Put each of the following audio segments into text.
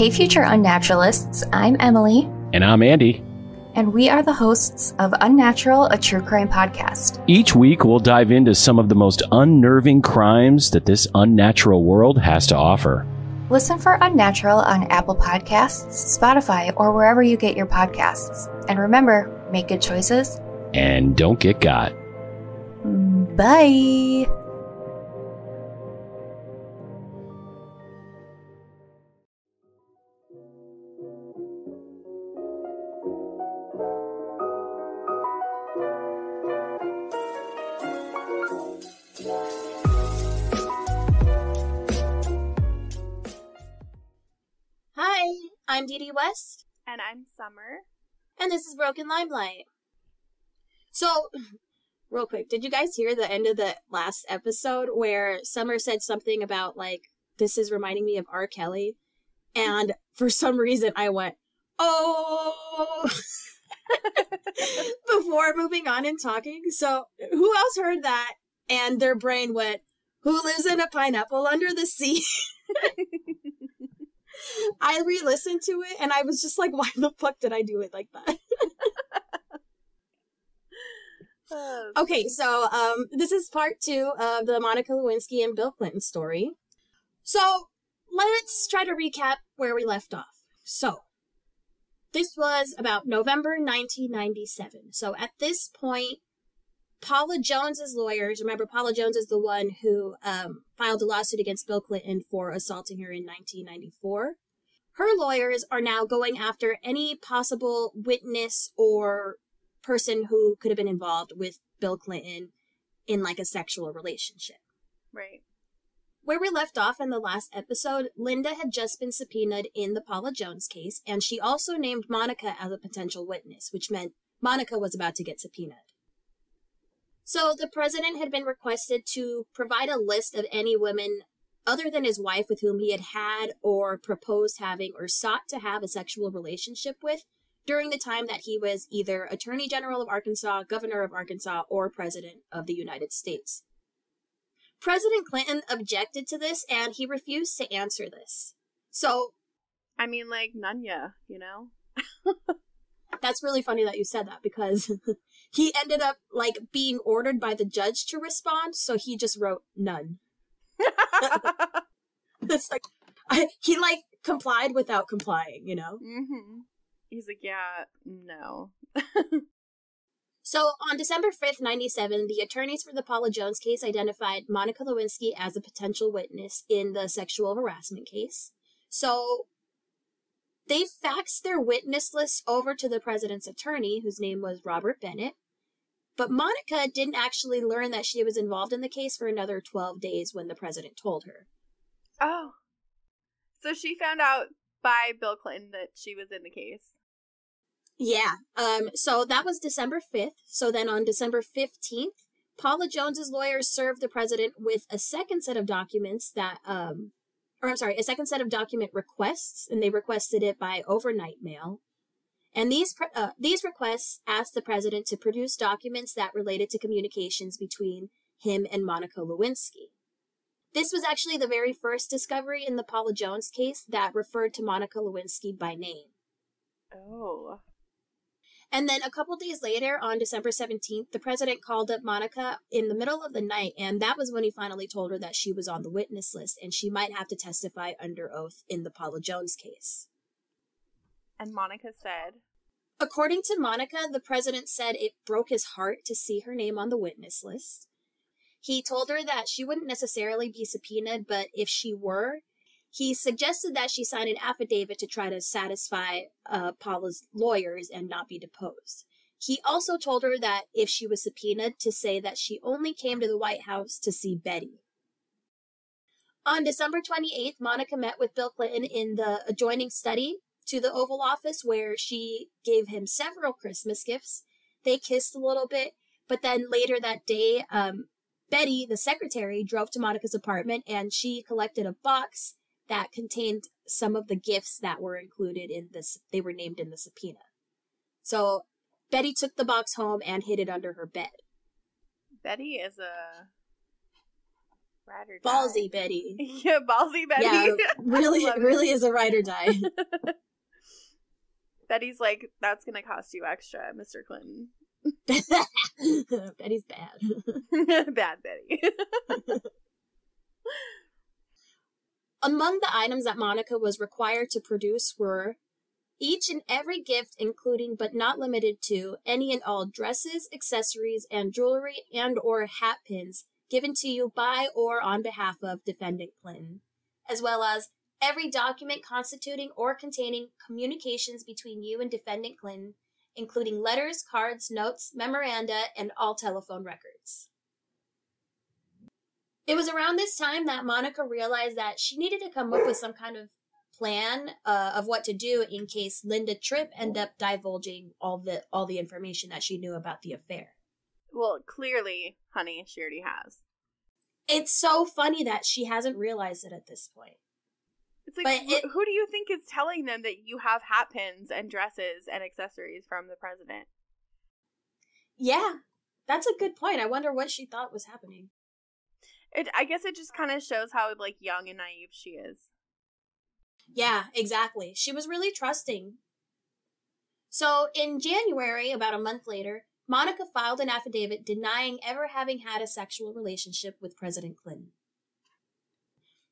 Hey, future unnaturalists, I'm Emily. And I'm Andy. And we are the hosts of Unnatural, a true crime podcast. Each week, we'll dive into some of the most unnerving crimes that this unnatural world has to offer. Listen for Unnatural on Apple Podcasts, Spotify, or wherever you get your podcasts. And remember, make good choices. And don't get got. Mm, bye. I'm Didi West, And I'm Summer. and this is Broken Limelight. So, real quick, did you guys hear the end of the last episode where Summer said something about, like, this is reminding me of R. Kelly? And for some reason, I went, oh, before moving on and talking. So, who else heard that? And their brain went, who lives in a pineapple under the sea? I re listened to it and I was just like, why the fuck did I do it like that? Oh, Okay, so um, this is part two of the Monica Lewinsky and Bill Clinton story. So let's try to recap where we left off. So this was about November 1997. So at this point, Paula Jones's lawyers, remember Paula Jones is the one who um, filed a lawsuit against Bill Clinton for assaulting her in 1994. Her lawyers are now going after any possible witness or person who could have been involved with Bill Clinton in like a sexual relationship. right. Where we left off in the last episode, Linda had just been subpoenaed in the Paula Jones case, and she also named Monica as a potential witness, which meant Monica was about to get subpoenaed. So the president had been requested to provide a list of any women other than his wife with whom he had had or proposed having or sought to have a sexual relationship with during the time that he was either Attorney General of Arkansas, Governor of Arkansas, or President of the United States. President Clinton objected to this and he refused to answer this. So I mean, like, Nunya, you know? that's really funny that you said that because he ended up like being ordered by the judge to respond, so he just wrote none. It's like I, he like complied without complying, you know. hmm He's like, yeah, no. So on December 5th, 97, the attorneys for the Paula Jones case identified Monica Lewinsky as a potential witness in the sexual harassment case. So they faxed their witness list over to the president's attorney, whose name was Robert Bennett. But Monica didn't actually learn that she was involved in the case for another 12 days when the president told her. Oh. So she found out by Bill Clinton that she was in the case. Yeah. Um, so that was December 5th. So then on December 15th, Paula Jones's lawyers served the president with a second set of documents that, um, or I'm sorry, a second set of document requests, and they requested it by overnight mail. And these uh, these requests asked the president to produce documents that related to communications between him and Monica Lewinsky. This was actually the very first discovery in the Paula Jones case that referred to Monica Lewinsky by name. Oh. And then a couple days later, on December 17th, the president called up Monica in the middle of the night, and that was when he finally told her that she was on the witness list and she might have to testify under oath in the Paula Jones case. And Monica said, According to Monica, the president said it broke his heart to see her name on the witness list. He told her that she wouldn't necessarily be subpoenaed, but if she were, he suggested that she sign an affidavit to try to satisfy uh, Paula's lawyers and not be deposed. He also told her that if she was subpoenaed, to say that she only came to the White House to see Betty. On December 28th, Monica met with Bill Clinton in the adjoining study to the Oval Office where she gave him several Christmas gifts. They kissed a little bit, but then later that day, um, Betty, the secretary, drove to Monica's apartment and she collected a box that contained some of the gifts that were included in this. They were named in the subpoena. So Betty took the box home and hid it under her bed. Betty is a Ride or die. Ballsy Betty. Yeah, ballsy Betty. Yeah, really, really is a ride or die. Betty's like, that's gonna cost you extra, Mr. Clinton. Betty's bad. Bad Betty. Among the items that Monica was required to produce were each and every gift, including but not limited to any and all dresses, accessories, and jewelry and or hat pins given to you by or on behalf of defendant Clinton, as well as every document constituting or containing communications between you and defendant Clinton, including letters, cards, notes, memoranda, and all telephone records. It was around this time that Monica realized that she needed to come up with some kind of plan uh, of what to do in case Linda Tripp ended up divulging all the all the information that she knew about the affair. well, clearly, honey, she already has. It's so funny that she hasn't realized it at this point. It's like, wh- it- who do you think is telling them that you have hat pins and dresses and accessories from the president? Yeah, that's a good point. I wonder what she thought was happening. It, I guess it just kind of shows how like young and naive she is. Yeah, exactly. She was really trusting. So, in January, about a month later, Monica filed an affidavit denying ever having had a sexual relationship with President Clinton.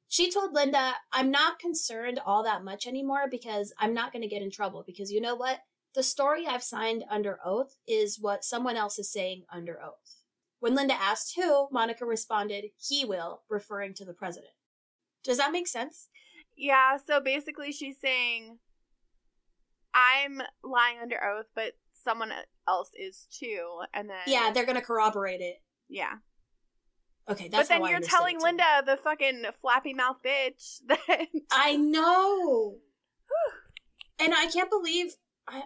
She told Linda, I'm not concerned all that much anymore because I'm not going to get in trouble. Because you know what? The story I've signed under oath is what someone else is saying under oath. When Linda asked who, Monica responded, He will, referring to the president. Does that make sense? Yeah, so basically she's saying I'm lying under oath, but someone else is too, and then Yeah, they're going to corroborate it. yeah. Okay, that's but then you're telling. Linda, the fucking flappy mouth bitch, that I know. and I can't believe I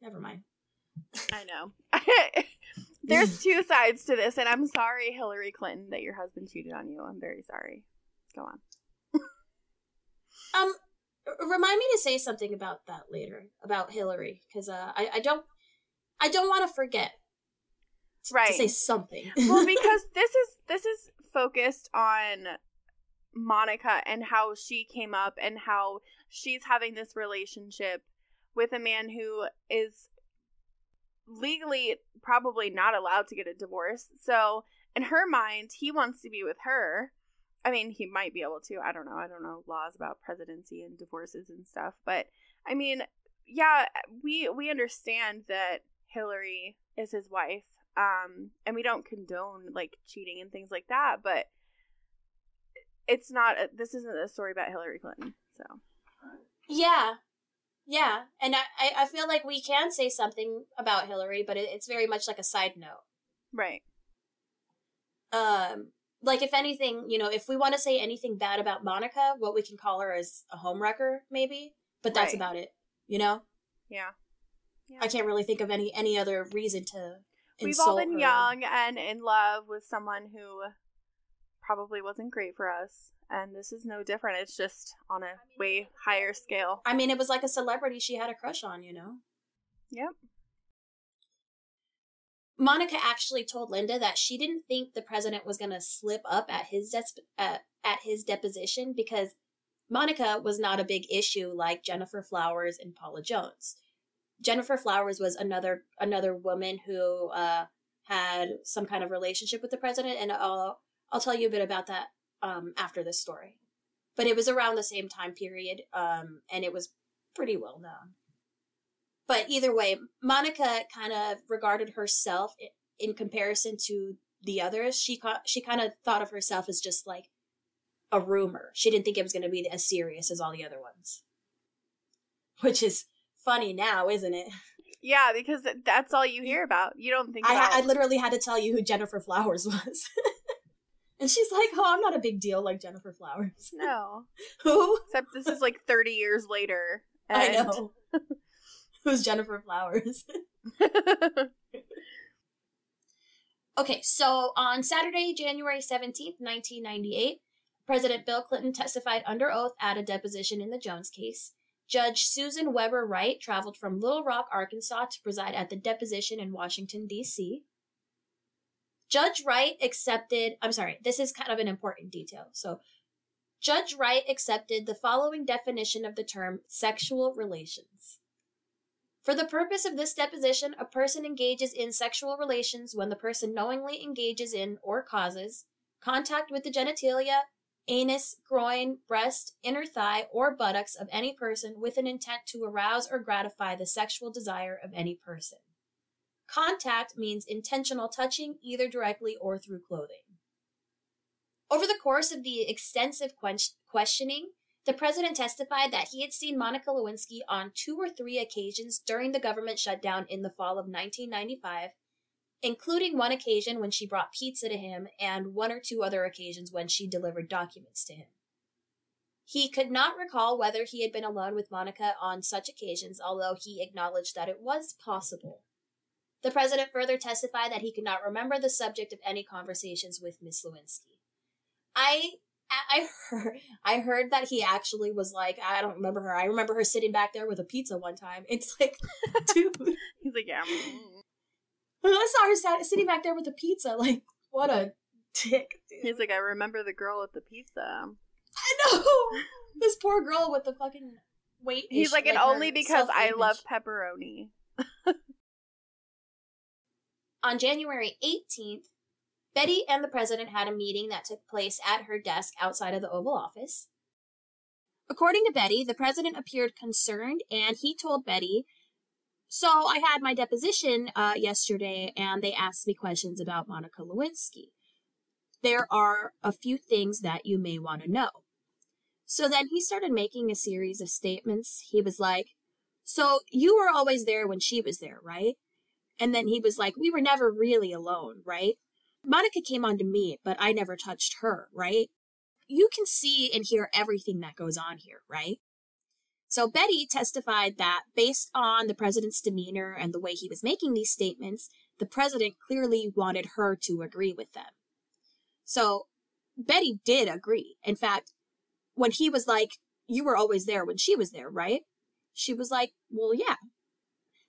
Never mind. I know. There's two sides to this, and I'm sorry, Hillary Clinton, that your husband cheated on you. I'm very sorry. Go on. Um remind me to say something about that later about Hillary cuz uh I I don't I don't want to forget to Right. say something. well because this is this is focused on monica and how she came up and how she's having this relationship with a man who is legally probably not allowed to get a divorce. So in her mind he wants to be with her. I mean he might be able to. I don't know. I don't know laws about presidency and divorces and stuff. But i mean yeah we we understand that hillary is his wife um and we don't condone like cheating and things like that but it's not a, this isn't a story about hillary clinton so. Yeah. Yeah. And I, I- feel like we can say something about Hillary, but it, it's very much like a side note. right Um, like if anything, you know, if we want to say anything bad about Monica, what we can call her is a homewrecker, maybe. But that's Right. about it. You know, yeah Yeah. I can't really think of any any other reason to. we've all been her. young and in love with someone who probably wasn't great for us and this is no different it's just on a way higher scale I mean, it was like a celebrity she had a crush on. You know. yep Monica actually told Linda that she didn't think the president was going to slip up at his des- uh, at his deposition because Monica was not a big issue like Gennifer Flowers and Paula Jones. Gennifer Flowers was another another woman who uh, had some kind of relationship with the president, and I'll I'll tell you a bit about that um, after this story. But it was around the same time period, um, and it was pretty well known. But either way, Monica kind of regarded herself in comparison to the others. She she kind of thought of herself as just like a rumor. She didn't think it was going to be as serious as all the other ones. Which is funny now, isn't it? yeah because that's all you hear about you don't think I, about I literally had to tell you who Gennifer Flowers was. And she's like, "Oh, I'm not a big deal like Gennifer Flowers." no Who? except this is like 30 years later I and- know. Who's Gennifer Flowers? Okay, so on Saturday, January 17th, 1998, President Bill Clinton testified under oath at a deposition in the Jones case. Judge Susan Weber Wright traveled from Little Rock, Arkansas to preside at the deposition in Washington, D.C. Judge Wright accepted, I'm sorry, this is kind of an important detail. So, Judge Wright accepted the following definition of the term sexual relations. For the purpose of this deposition, a person engages in sexual relations when the person knowingly engages in or causes contact with the genitalia, anus, groin, breast, inner thigh, or buttocks of any person with an intent to arouse or gratify the sexual desire of any person. Contact means intentional touching either directly or through clothing. Over the course of the extensive questioning, the president testified that he had seen Monica Lewinsky on two or three occasions during the government shutdown in the fall of 1995 including one occasion when she brought pizza to him and one or two other occasions when she delivered documents to him. He could not recall whether he had been alone with Monica on such occasions, although he acknowledged that it was possible. The president further testified that he could not remember the subject of any conversations with Miss Lewinsky. I I heard I heard that he actually was like, I don't remember her. I remember her sitting back there with a pizza one time. It's like, dude. He's like, yeah. Mm. I saw her sat, sitting back there with a pizza. Like, what a dick, dude. He's like, I remember the girl with the pizza. I know! this poor girl with the fucking weight. He's like, and only because I love pepperoni. On January 18th, Betty and the president had a meeting that took place at her desk outside of the Oval Office. According to Betty, the president appeared concerned and he told Betty so I had my deposition uh, yesterday, and they asked me questions about Monica Lewinsky. There are a few things that you may want to know. So then he started making a series of statements. He was like, So you were always there when she was there, right? And then he was like, We were never really alone, right? Monica came on to me, but I never touched her, right? You can see and hear everything that goes on here, right? So Betty testified that based on the president's demeanor and the way he was making these statements, the president clearly wanted her to agree with them. So Betty did agree. In fact, when he was like, You were always there when she was there, right? She was like, Well, yeah.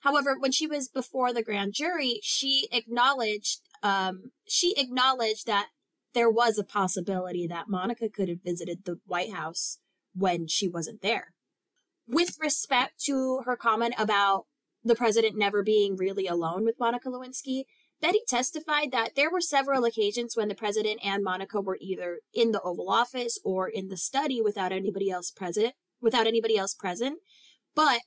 However, when she was before the grand jury, she acknowledged um, she acknowledged that there was a possibility that Monica could have visited the White House when she wasn't there with respect to her comment about the president never being really alone with Monica Lewinsky, Betty testified that there were several occasions when the president and Monica were either in the Oval Office or in the study without anybody else present, without anybody else present. But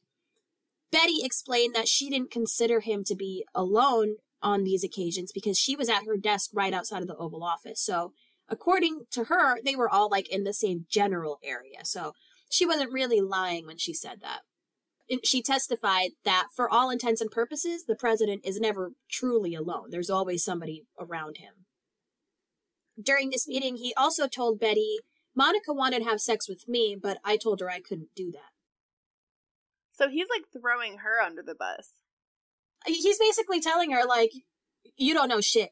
Betty explained that she didn't consider him to be alone on these occasions because she was at her desk right outside of the Oval Office. So, according to her, they were all like in the same general area. So, she wasn't really lying when she said that. She testified that for all intents and purposes, the president is never truly alone. There's always somebody around him. During this meeting, he also told Betty, Monica wanted to have sex with me, but I told her I couldn't do that. So he's like throwing her under the bus. He's basically telling her, like, you don't know shit.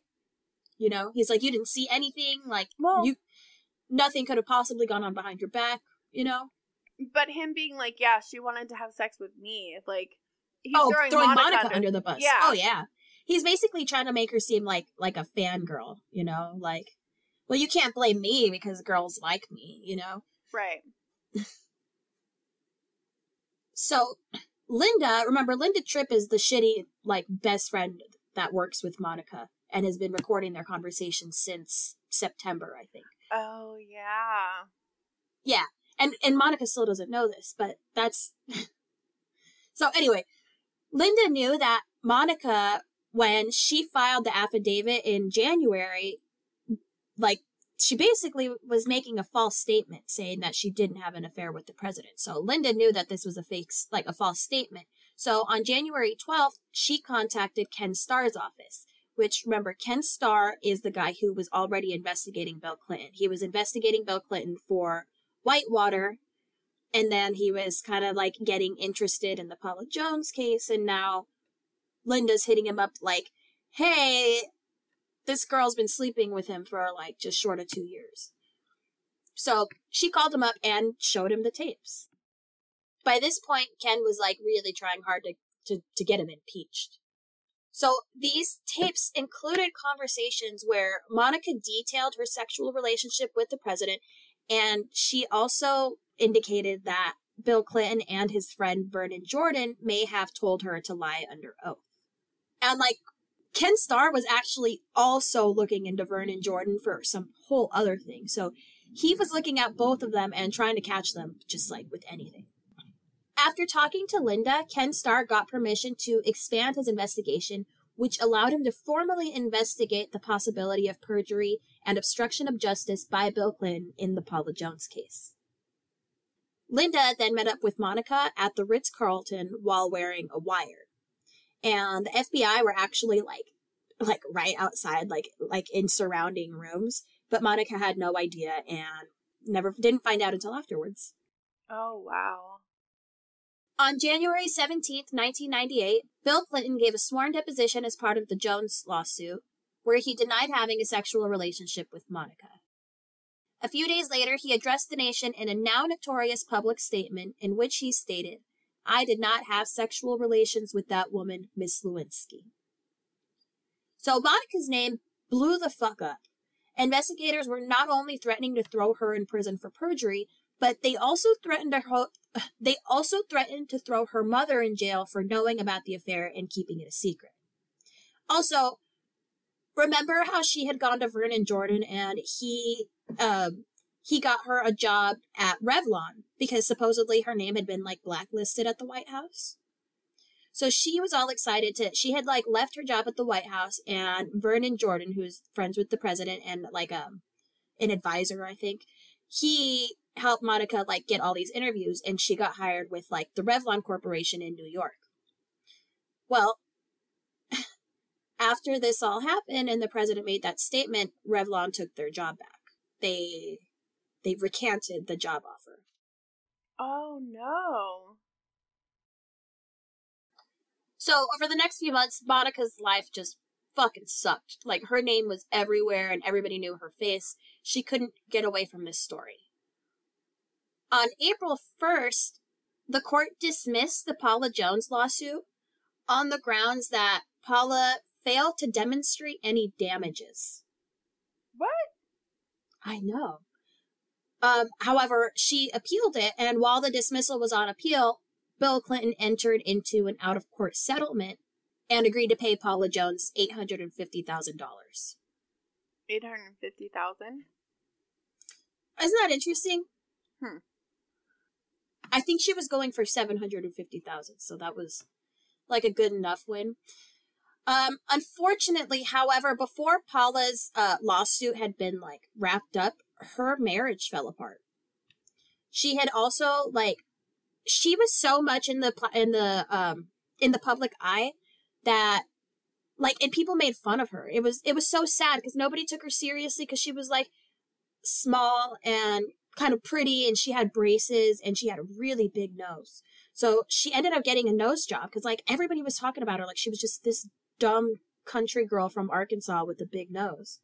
You know? He's like, you didn't see anything. Like, well, you, nothing could have possibly gone on behind your back, you know? But him being like, yeah, she wanted to have sex with me, like he's oh, throwing, throwing Monica, Monica under, under the bus. Yeah. Oh yeah. He's basically trying to make her seem like like a fangirl, you know, like well, you can't blame me because girls like me, you know? Right. So Linda, remember Linda Tripp is the shitty like best friend that works with Monica and has been recording their conversations since September, I think. Oh yeah. Yeah and and Monica still doesn't know this, but that's so anyway. Linda knew that Monica, when she filed the affidavit in January, like she basically was making a false statement saying that she didn't have an affair with the president. So Linda knew that this was a fake, like a false statement. So on January 12th, she contacted Ken Starr's office, which remember, Ken Starr is the guy who was already investigating Bill Clinton. He was investigating Bill Clinton for Whitewater. And then he was kind of like getting interested in the Paula Jones case. And now Linda's hitting him up like, hey, this girl's been sleeping with him for like just short of two years. So she called him up and showed him the tapes. By this point, Ken was like really trying hard to, to, to get him impeached. So these tapes included conversations where Monica detailed her sexual relationship with the president, and she also indicated that Bill Clinton and his friend Vernon Jordan may have told her to lie under oath. And like Ken Starr was actually also looking into Vernon Jordan for some whole other thing. So he was looking at both of them and trying to catch them just like with anything. After talking to Linda, Ken Starr got permission to expand his investigation, which allowed him to formally investigate the possibility of perjury and obstruction of justice by Bill Clinton in the Paula Jones case. Linda then met up with Monica at the Ritz Carlton while wearing a wire. And the FBI were actually like like right outside, like like in surrounding rooms, but Monica had no idea and never didn't find out until afterwards. Oh wow. On January 17th, 1998, Bill Clinton gave a sworn deposition as part of the Jones lawsuit, where he denied having a sexual relationship with Monica. A few days later, he addressed the nation in a now notorious public statement in which he stated, I did not have sexual relations with that woman, Miss Lewinsky. So Monica's name blew the fuck up. Investigators were not only threatening to throw her in prison for perjury, but they also threatened to ho- they also threatened to throw her mother in jail for knowing about the affair and keeping it a secret. Also, remember how she had gone to Vernon Jordan and he um he got her a job at Revlon because supposedly her name had been like blacklisted at the White House. So she was all excited to she had like left her job at the White House and Vernon Jordan, who's friends with the president and like um an advisor, I think, he helped Monica like get all these interviews and she got hired with like the Revlon Corporation in New York. Well, after this all happened and the president made that statement, Revlon took their job back. They they recanted the job offer. Oh no. So over the next few months, Monica's life just fucking sucked. Like her name was everywhere and everybody knew her face. She couldn't get away from this story. On April 1st, the court dismissed the Paula Jones lawsuit on the grounds that Paula failed to demonstrate any damages. What? I know. Um, however, she appealed it, and while the dismissal was on appeal, Bill Clinton entered into an out of court settlement and agreed to pay Paula Jones $850,000. 850,000? Isn't that interesting? Hmm. I think she was going for 750,000, so that was like a good enough win. Um, unfortunately, however, before Paula's uh, lawsuit had been like wrapped up, her marriage fell apart. She had also like she was so much in the in the um in the public eye that like and people made fun of her. It was it was so sad because nobody took her seriously because she was like small and kind of pretty and she had braces and she had a really big nose. So she ended up getting a nose job because like everybody was talking about her like she was just this dumb country girl from Arkansas with a big nose.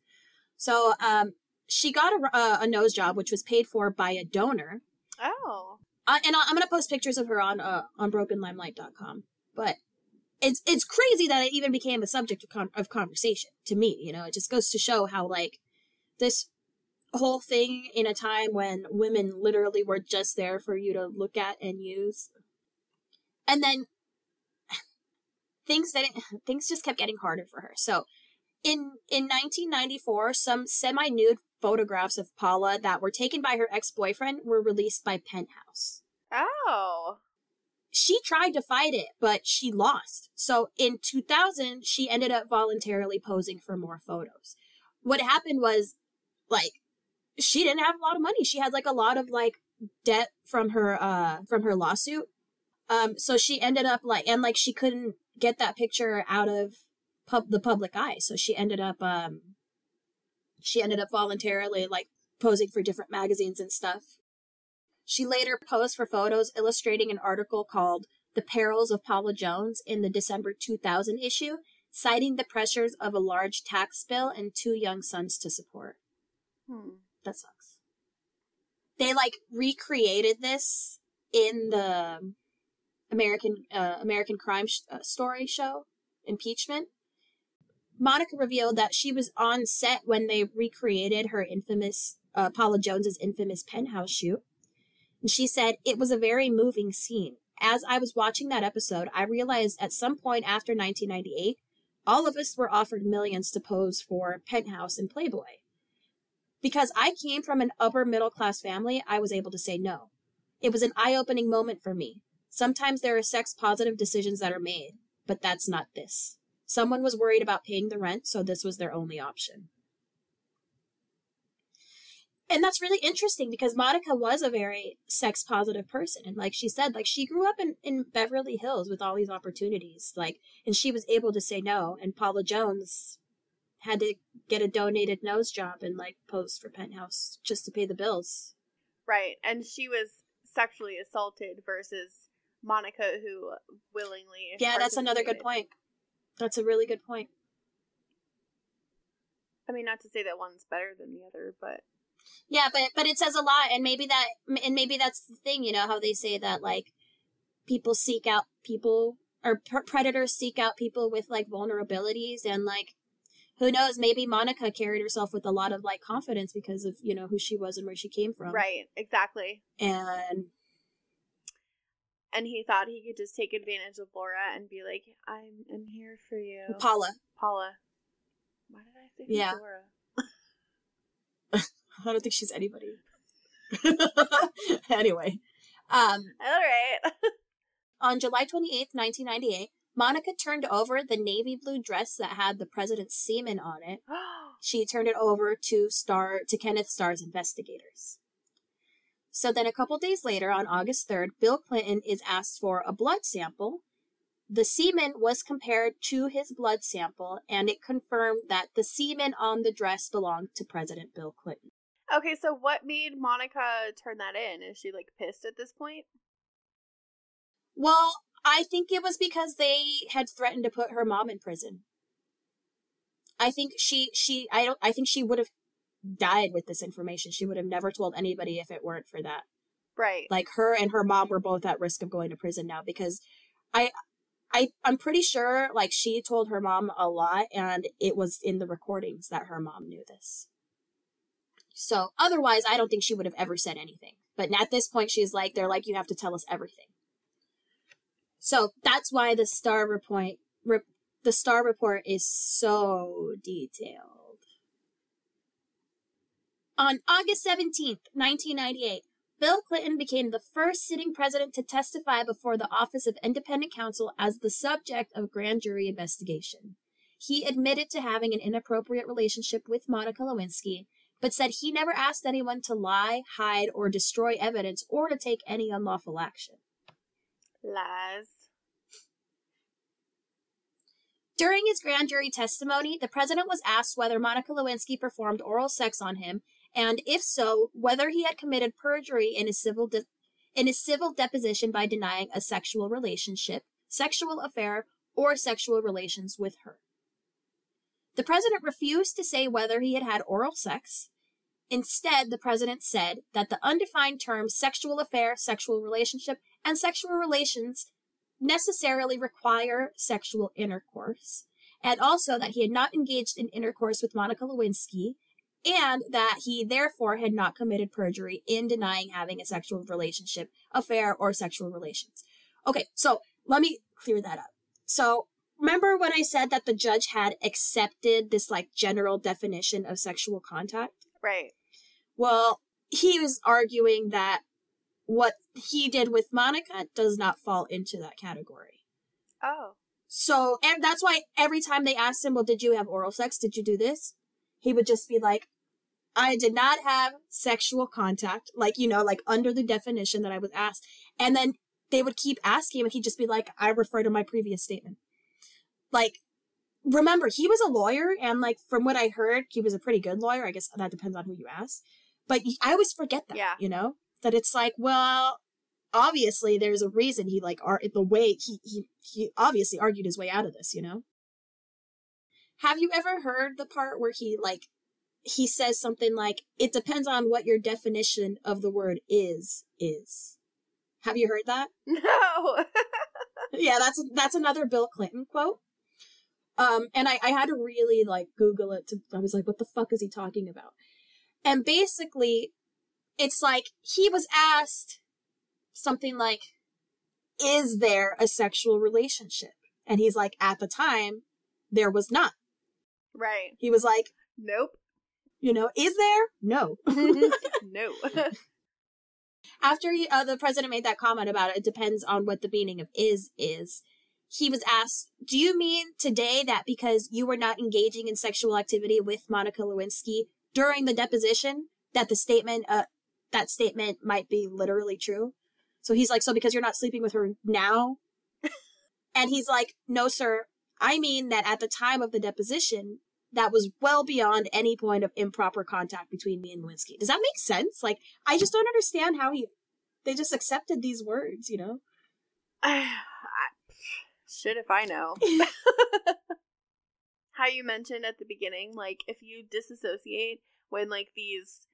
So um she got a, a, a nose job which was paid for by a donor. Oh. Uh, and I'm gonna post pictures of her on uh, on brokenlimelight.com. But it's it's crazy that it even became a subject of, con- of conversation to me. You know, it just goes to show how like this whole thing in a time when women literally were just there for you to look at and use. And then things didn't things just kept getting harder for her. So in in 1994, some semi-nude photographs of Paula that were taken by her ex-boyfriend were released by Penthouse. Oh. She tried to fight it, but she lost. So in 2000, she ended up voluntarily posing for more photos. What happened was like she didn't have a lot of money. She had like a lot of like debt from her uh from her lawsuit. Um so she ended up like and like she couldn't get that picture out of pub the public eye. So she ended up um she ended up voluntarily like posing for different magazines and stuff. She later posed for photos illustrating an article called The Perils of Paula Jones in the December 2000 issue, citing the pressures of a large tax bill and two young sons to support. Hmm. That sucks. They like recreated this in the American uh, American Crime sh- uh, Story show, Impeachment. Monica revealed that she was on set when they recreated her infamous uh, Paula Jones's infamous penthouse shoot. And she said it was a very moving scene. As I was watching that episode, I realized at some point after 1998, all of us were offered millions to pose for Penthouse and Playboy. Because I came from an upper middle class family, I was able to say no. It was an eye opening moment for me. Sometimes there are sex positive decisions that are made, but that's not this. Someone was worried about paying the rent, so this was their only option. And that's really interesting because Monica was a very sex positive person. And like she said, like she grew up in, in Beverly Hills with all these opportunities. Like, and she was able to say no. And Paula Jones had to get a donated nose job and like pose for Penthouse just to pay the bills. Right. And she was sexually assaulted versus Monica who willingly Yeah, that's another good point. That's a really good point. I mean, not to say that one's better than the other, but Yeah, but but it says a lot, and maybe that, and maybe that's the thing. You know how they say that like people seek out people or pr- predators seek out people with like vulnerabilities, and like who knows, maybe Monica carried herself with a lot of like confidence because of you know who she was and where she came from, right, exactly. And And he thought he could just take advantage of Laura and be like, "I'm, I'm here for you, Paula, Paula." Why did I say Yeah. Laura? I don't think she's anybody. anyway, um, All right. On July 28th, 1998, Monica turned over the navy blue dress that had the president's semen on it. She turned it over to Starr to Kenneth Starr's investigators. So then a couple days later, on August 3rd, Bill Clinton is asked for a blood sample. The semen was compared to his blood sample, and it confirmed that the semen on the dress belonged to President Bill Clinton. okay, so what made Monica turn that in? Is she like pissed at this point? Well, I think it was because they had threatened to put her mom in prison. I think she she I don't I think she would have died with this information. She would have never told anybody if it weren't for that. Right. Like her and her mom were both at risk of going to prison now because I I I'm pretty sure like she told her mom a lot and it was in the recordings that her mom knew this. So otherwise I don't think she would have ever said anything. But at this point she's like they're like you have to tell us everything. So that's why the Starr report rep, the Starr report is so detailed. On August 17th, 1998, Bill Clinton became the first sitting president to testify before the Office of Independent Counsel as the subject of grand jury investigation. He admitted to having an inappropriate relationship with Monica Lewinsky, but said he never asked anyone to lie, hide, or destroy evidence or to take any unlawful action. Lies. During his grand jury testimony, the president was asked whether Monica Lewinsky performed oral sex on him, and if so, whether he had committed perjury in his civil de- in his civil deposition by denying a sexual relationship, sexual affair, or sexual relations with her. The president refused to say whether he had had oral sex. Instead, the president said that the undefined terms sexual affair, sexual relationship, and sexual relations necessarily require sexual intercourse, and also that he had not engaged in intercourse with Monica Lewinsky, and that he therefore had not committed perjury in denying having a sexual relationship, affair, or sexual relations. Okay, so let me clear that up. So remember when I said that the judge had accepted this like general definition of sexual contact? Right. Well, he was arguing that what he did with Monica does not fall into that category. Oh. So, and that's why every time they asked him, well, did you have oral sex? Did you do this? He would just be like, I did not have sexual contact, like, you know, like under the definition that I was asked. And then they would keep asking him, and he'd just be like, I refer to my previous statement. Like, remember, he was a lawyer, and like, from what I heard, he was a pretty good lawyer. I guess that depends on who you ask. But I always forget that, Yeah. you know? That it's like, well, obviously there's a reason he like ar- the way he he he obviously argued his way out of this, you know. Have you ever heard the part where he like he says something like it depends on what your definition of the word is is. Have you heard that? No. yeah, that's that's another Bill Clinton quote. Um, and I, I had to really like Google it to, I was like, what the fuck is he talking about? And basically, it's like he was asked something like, is there a sexual relationship? And he's like, at the time, there was not. Right. He was like, Nope. You know, is there? No. no. After he, uh, the president made that comment about it, it depends on what the meaning of is is. He was asked, "Do you mean today that because you were not engaging in sexual activity with Monica Lewinsky during the deposition, that the statement, uh, that statement might be literally true?" So he's like, "So because you're not sleeping with her now?" and he's like, "No, sir. I mean that at the time of the deposition, that was well beyond any point of improper contact between me and Lewinsky. Does that make sense? Like, I just don't understand how he, they just accepted these words, you know? Shit if I know. How you mentioned at the beginning, like if you disassociate when like these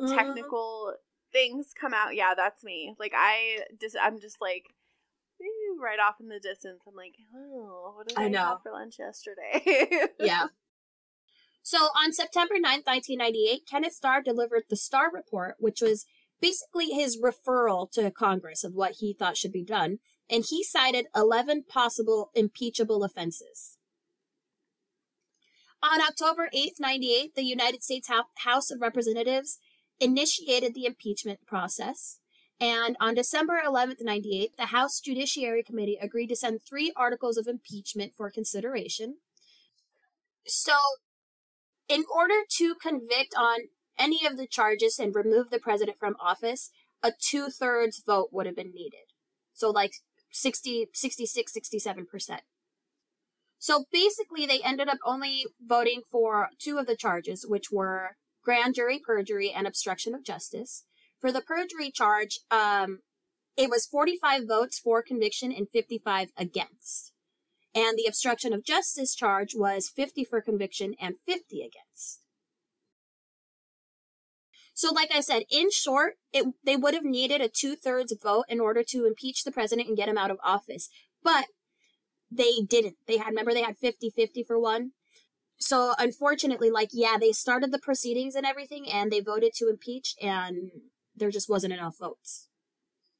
Mm-hmm. technical things come out, yeah, that's me. Like I just I'm just like right off in the distance. I'm like, oh, what did I I, know. have for lunch yesterday? yeah. So on September 9th, 1998, Kenneth Starr delivered the Starr Report, which was basically his referral to Congress of what he thought should be done. And he cited 11 possible impeachable offenses. On October 8th, 98, the United States House of Representatives initiated the impeachment process. And on December 11th, 98, the House Judiciary Committee agreed to send three articles of impeachment for consideration. So, in order to convict on any of the charges and remove the president from office, a two thirds vote would have been needed. So, like 60, 66, 67%. So basically, they ended up only voting for two of the charges, which were grand jury perjury and obstruction of justice. For the perjury charge, um, it was 45 votes for conviction and 55 against. And the obstruction of justice charge was 50 for conviction and 50 against. So, like I said, in short, it, they would have needed a two thirds vote in order to impeach the president and get him out of office. But they didn't. They had, remember, they had 50 50 for one. So, unfortunately, like, yeah, they started the proceedings and everything and they voted to impeach, and there just wasn't enough votes.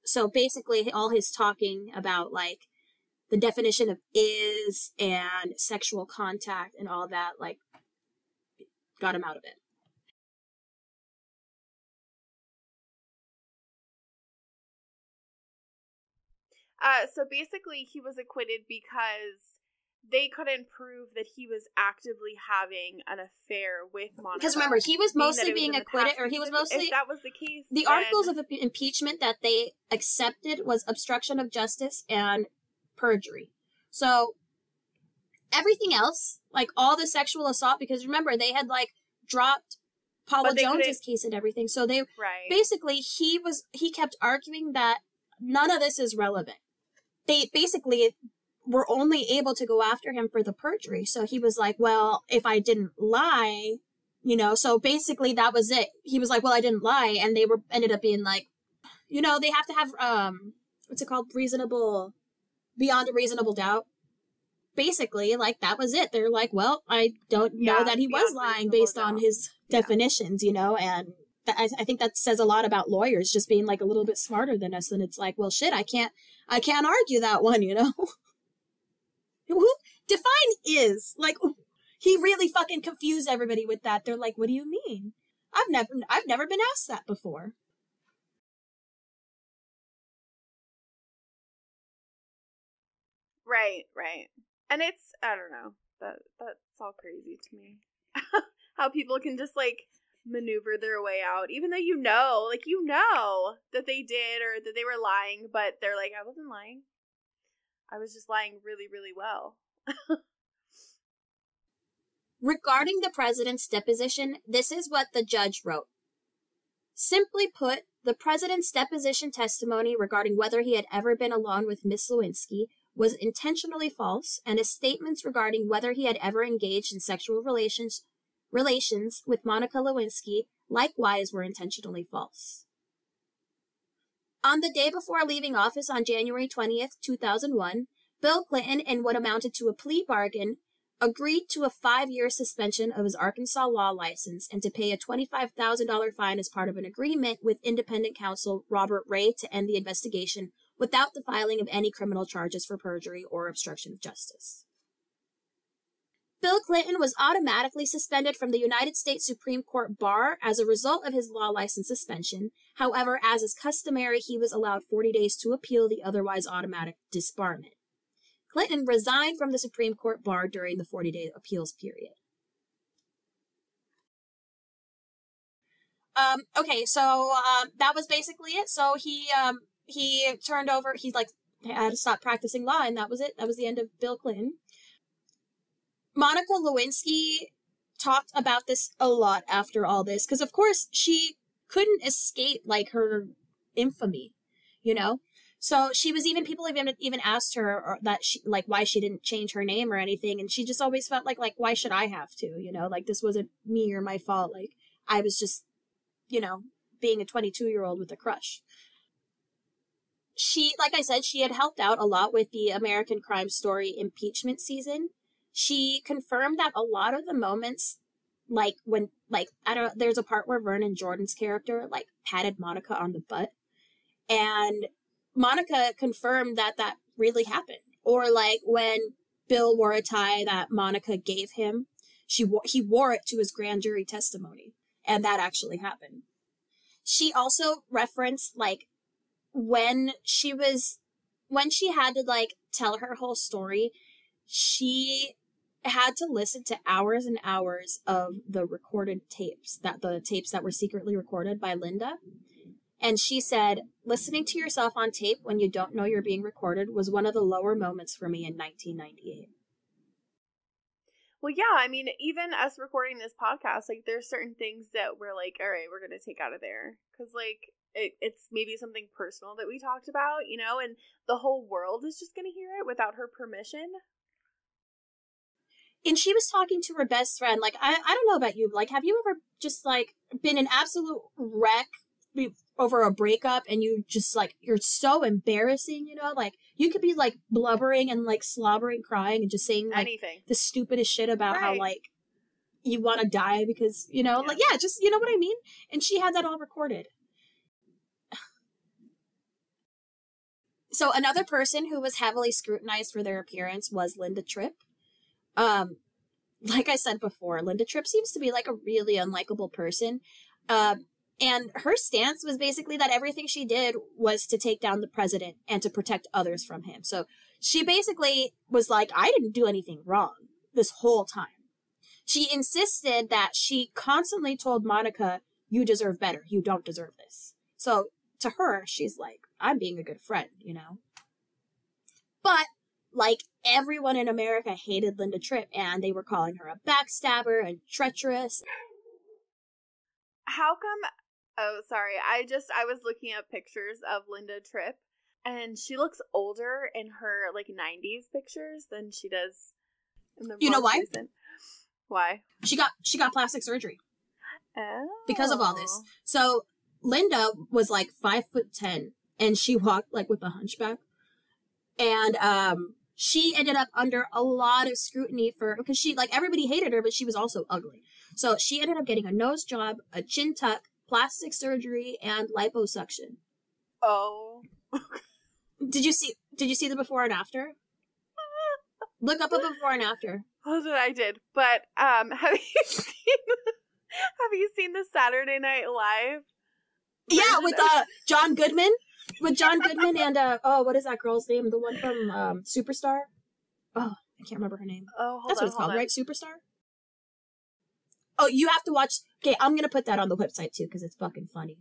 So, basically, all his talking about, like, the definition of is and sexual contact and all that, like, got him out of it. Uh, so basically, he was acquitted because they couldn't prove that he was actively having an affair with Monica. Because remember, he was mostly was being acquitted, or he was mostly If that was the case, the then- articles of impeachment that they accepted was obstruction of justice and perjury. So everything else, like all the sexual assault, because remember they had like dropped Paula Jones's case and everything. So they right. basically he was he kept arguing that none of this is relevant. They basically were only able to go after him for the perjury. So he was like, well, if I didn't lie, you know, so basically that was it. He was like, well, I didn't lie. And they were ended up being like, you know, they have to have, um, what's it called? Reasonable, beyond a reasonable doubt. Basically, like that was it. They're like, well, I don't know that he was lying based on doubt. his Yeah. definitions, you know, and that, I, I think that says a lot about lawyers just being like a little bit smarter than us. And it's like, well, shit, I can't, I can't argue that one, you know. Who define is like he really fucking confused everybody with that. They're like, what do you mean? I've never, I've never been asked that before. Right, right. And it's I don't know. That that's all crazy to me. How people can just like maneuver their way out even though you know, like you know that they did or that they were lying, but they're like I wasn't lying. I was just lying really really well. Regarding the president's deposition, this is what the judge wrote. Simply put, the president's deposition testimony regarding whether he had ever been alone with Miss Lewinsky was intentionally false, and his statements regarding whether he had ever engaged in sexual relations relations with Monica Lewinsky likewise were intentionally false. On the day before leaving office on January 20th, 2001, Bill Clinton, in what amounted to a plea bargain, agreed to a five year suspension of his Arkansas law license and to pay a $25,000 fine as part of an agreement with independent counsel Robert Ray to end the investigation without the filing of any criminal charges for perjury or obstruction of justice. Bill Clinton was automatically suspended from the United States Supreme Court bar as a result of his law license suspension. However, as is customary, he was allowed 40 days to appeal the otherwise automatic disbarment. Clinton resigned from the Supreme Court bar during the 40 day appeals period. Um, okay, so um, that was basically it. So he um, he turned over. He's like I had to stop practicing law, and that was it. That was the end of Bill Clinton. Monica Lewinsky talked about this a lot after all this because, of course, she couldn't escape like her infamy, you know. So she was even people even even asked her uh, that she like why she didn't change her name or anything, and she just always felt like like why should I have to, you know, like this wasn't me or my fault. Like I was just, you know, being a 22 year old with a crush. She, like I said, she had helped out a lot with the American Crime Story impeachment season. She confirmed that a lot of the moments like when like I don't there's a part where Vernon Jordan's character like patted Monica on the butt and Monica confirmed that that really happened. Or like when Bill wore a tie that Monica gave him, she he wore it to his grand jury testimony, and that actually happened. She also referenced like when she was when she had to like tell her whole story, she had to listen to hours and hours of the recorded tapes that the tapes that were secretly recorded by Linda and she said, listening to yourself on tape when you don't know you're being recorded was one of the lower moments for me in 1998. Well, yeah, I mean, even us recording this podcast, like, there's certain things that we're like, all right, we're going to take out of there. Because, like, it, it's maybe something personal that we talked about, you know, and the whole world is just going to hear it without her permission. And she was talking to her best friend. Like, I, I don't know about you, like, have you ever just, like, been an absolute wreck over a breakup and you just like you're so embarrassing, you know, like you could be like blubbering and like slobbering, crying and just saying like anything the stupidest shit about right. how like you want to die because you know, yeah. like yeah, just you know what I mean. And she had that all recorded. So another person who was heavily scrutinized for their appearance was Linda Tripp. Um, like I said before, Linda Tripp seems to be like a really unlikable person. Um, and her stance was basically that everything she did was to take down the president and to protect others from him. So she basically was like, I didn't do anything wrong this whole time. She insisted that she constantly told Monica, You deserve better. You don't deserve this. So to her, she's like, I'm being a good friend, you know? But like everyone in America hated Linda Tripp and they were calling her a backstabber and treacherous. How come Oh, sorry. I just I was looking at pictures of Linda Tripp and she looks older in her like 90s pictures than she does in the You know why? Recent. Why? She got she got plastic surgery. Oh. Because of all this. So Linda was like 5 foot 10 and she walked like with a hunchback. And um she ended up under a lot of scrutiny for because she like everybody hated her but she was also ugly. So she ended up getting a nose job, a chin tuck, plastic surgery, and liposuction. Oh. did you see? Did you see the before and after? Look up a before and after. That's what I did. But um, have you seen? have you seen the Saturday Night Live? Yeah, with uh John Goodman, with John Goodman and uh oh, what is that girl's name? The one from um Superstar. Oh, I can't remember her name. Oh, that's on, what it's called, on. right? Superstar. Oh, you have to watch. Okay, I'm gonna put that on the website too because it's fucking funny.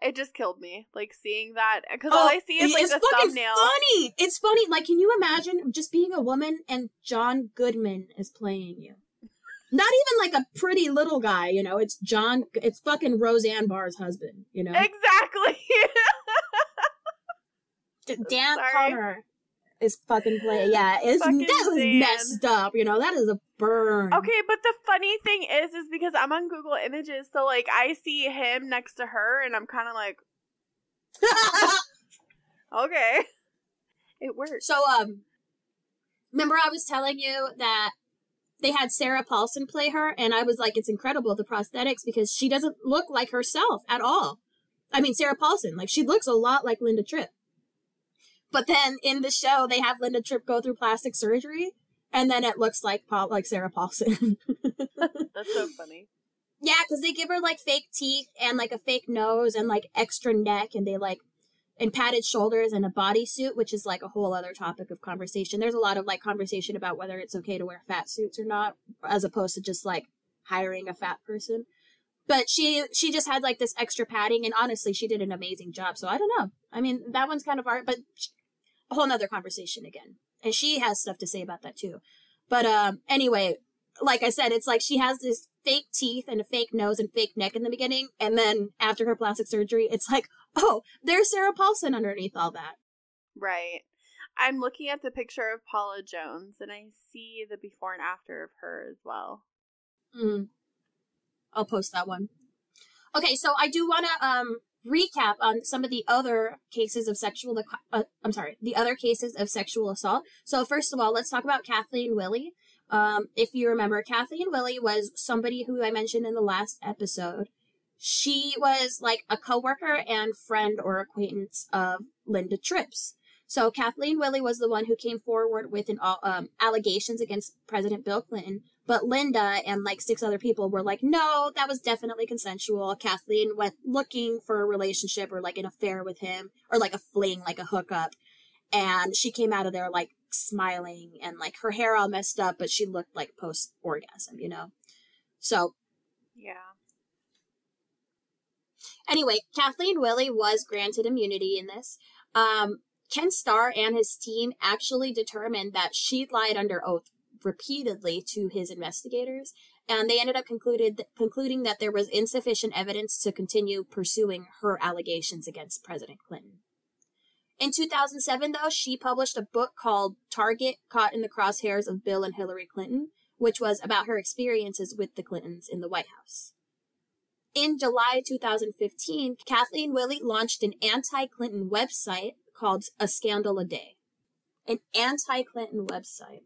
It just killed me, like seeing that, because oh, all I see is like it's the fucking thumbnail. Funny, it's funny. Like, can you imagine just being a woman and John Goodman is playing you? Not even like a pretty little guy, you know. It's John. It's fucking Roseanne Barr's husband, you know. Exactly. Dan Sorry. Conner is fucking play. Yeah, it's fucking that was messed up. You know, that is a burn. Okay, but the funny thing is, is because I'm on Google Images, so like I see him next to her, and I'm kind of like, okay, it works. So um, remember I was telling you that they had Sarah Paulson play her, and I was like, it's incredible the prosthetics because she doesn't look like herself at all. I mean, Sarah Paulson, like she looks a lot like Linda Tripp. But then in the show, they have Linda Tripp go through plastic surgery, and then it looks like Paul, like Sarah Paulson. That's so funny. Yeah, because they give her like fake teeth and like a fake nose and like extra neck, and they like and padded shoulders and a bodysuit, which is like a whole other topic of conversation. There's a lot of like conversation about whether it's okay to wear fat suits or not, as opposed to just like hiring a fat person. But she she just had like this extra padding, and honestly, she did an amazing job. So I don't know. I mean, that one's kind of art, but a whole nother conversation again. And she has stuff to say about that too. But um, anyway, like I said, it's like she has this fake teeth and a fake nose and fake neck in the beginning, and then after her plastic surgery, it's like, oh, there's Sarah Paulson underneath all that. Right. I'm looking at the picture of Paula Jones, and I see the before and after of her as well. Mm. I'll post that one. Okay, so I do want to um recap on some of the other cases of sexual uh, I'm sorry, the other cases of sexual assault. So first of all, let's talk about Kathleen Willey. Um, if you remember, Kathleen Willey was somebody who I mentioned in the last episode. She was like a coworker and friend or acquaintance of Linda Tripp's. So Kathleen Willey was the one who came forward with an um, allegations against President Bill Clinton, but Linda and like six other people were like, no, that was definitely consensual. Kathleen went looking for a relationship or like an affair with him or like a fling, like a hookup. And she came out of there like smiling and like her hair all messed up, but she looked like post orgasm, you know? So. Yeah. Anyway, Kathleen Willey was granted immunity in this. Um, Ken Starr and his team actually determined that she lied under oath repeatedly to his investigators, and they ended up concluded concluding that there was insufficient evidence to continue pursuing her allegations against President Clinton. In 2007, though, she published a book called Target Caught in the Crosshairs of Bill and Hillary Clinton, which was about her experiences with the Clintons in the White House. In July 2015, Kathleen Willey launched an anti Clinton website called A Scandal a Day. An anti Clinton website.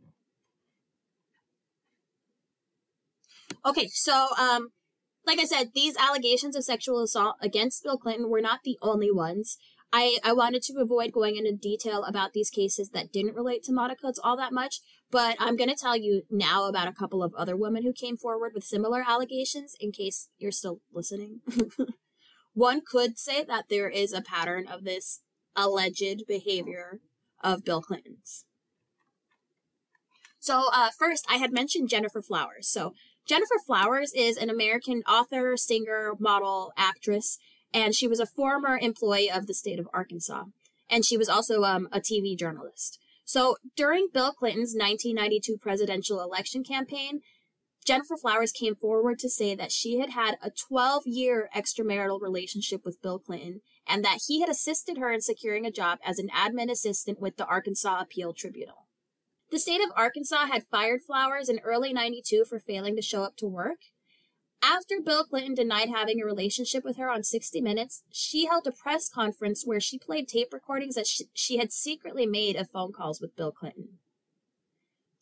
Okay, so um, like I said, these allegations of sexual assault against Bill Clinton were not the only ones. I, I wanted to avoid going into detail about these cases that didn't relate to Monica all that much, but I'm going to tell you now about a couple of other women who came forward with similar allegations in case you're still listening. One could say that there is a pattern of this alleged behavior of Bill Clinton's. So, uh, first, I had mentioned Gennifer Flowers. So, Gennifer Flowers is an American author, singer, model, actress, and she was a former employee of the state of Arkansas. And she was also um, a TV journalist. So during Bill Clinton's 1992 presidential election campaign, Gennifer Flowers came forward to say that she had had a 12 year extramarital relationship with Bill Clinton and that he had assisted her in securing a job as an admin assistant with the Arkansas Appeal Tribunal. The state of Arkansas had fired Flowers in early 92 for failing to show up to work. After Bill Clinton denied having a relationship with her on 60 Minutes, she held a press conference where she played tape recordings that she, she had secretly made of phone calls with Bill Clinton.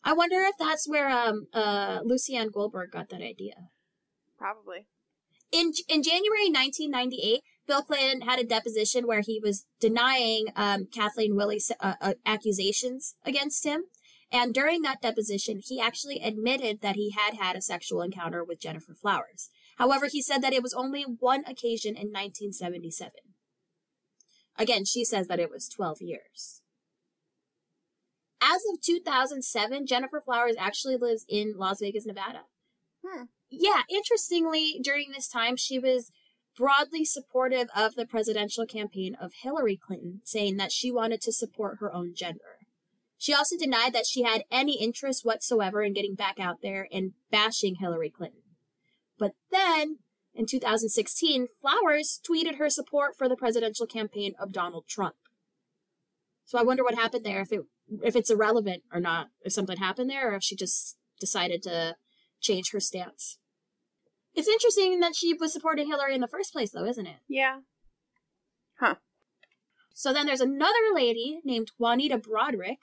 I wonder if that's where um, uh, Lucianne Goldberg got that idea. Probably. In in January 1998, Bill Clinton had a deposition where he was denying um, Kathleen Willey's uh, uh, accusations against him. And during that deposition, he actually admitted that he had had a sexual encounter with Gennifer Flowers. However, he said that it was only one occasion in 1977. Again, she says that it was 12 years. As of 2007, Gennifer Flowers actually lives in Las Vegas, Nevada. Hmm. Yeah, interestingly, during this time, she was broadly supportive of the presidential campaign of Hillary Clinton, saying that she wanted to support her own gender. She also denied that she had any interest whatsoever in getting back out there and bashing Hillary Clinton. But then, in 2016, Flowers tweeted her support for the presidential campaign of Donald Trump. So I wonder what happened there, if it if it's irrelevant or not, if something happened there, or if she just decided to change her stance. It's interesting that she was supporting Hillary in the first place, though, isn't it? Yeah. Huh. So then there's another lady named Juanita Broaddrick,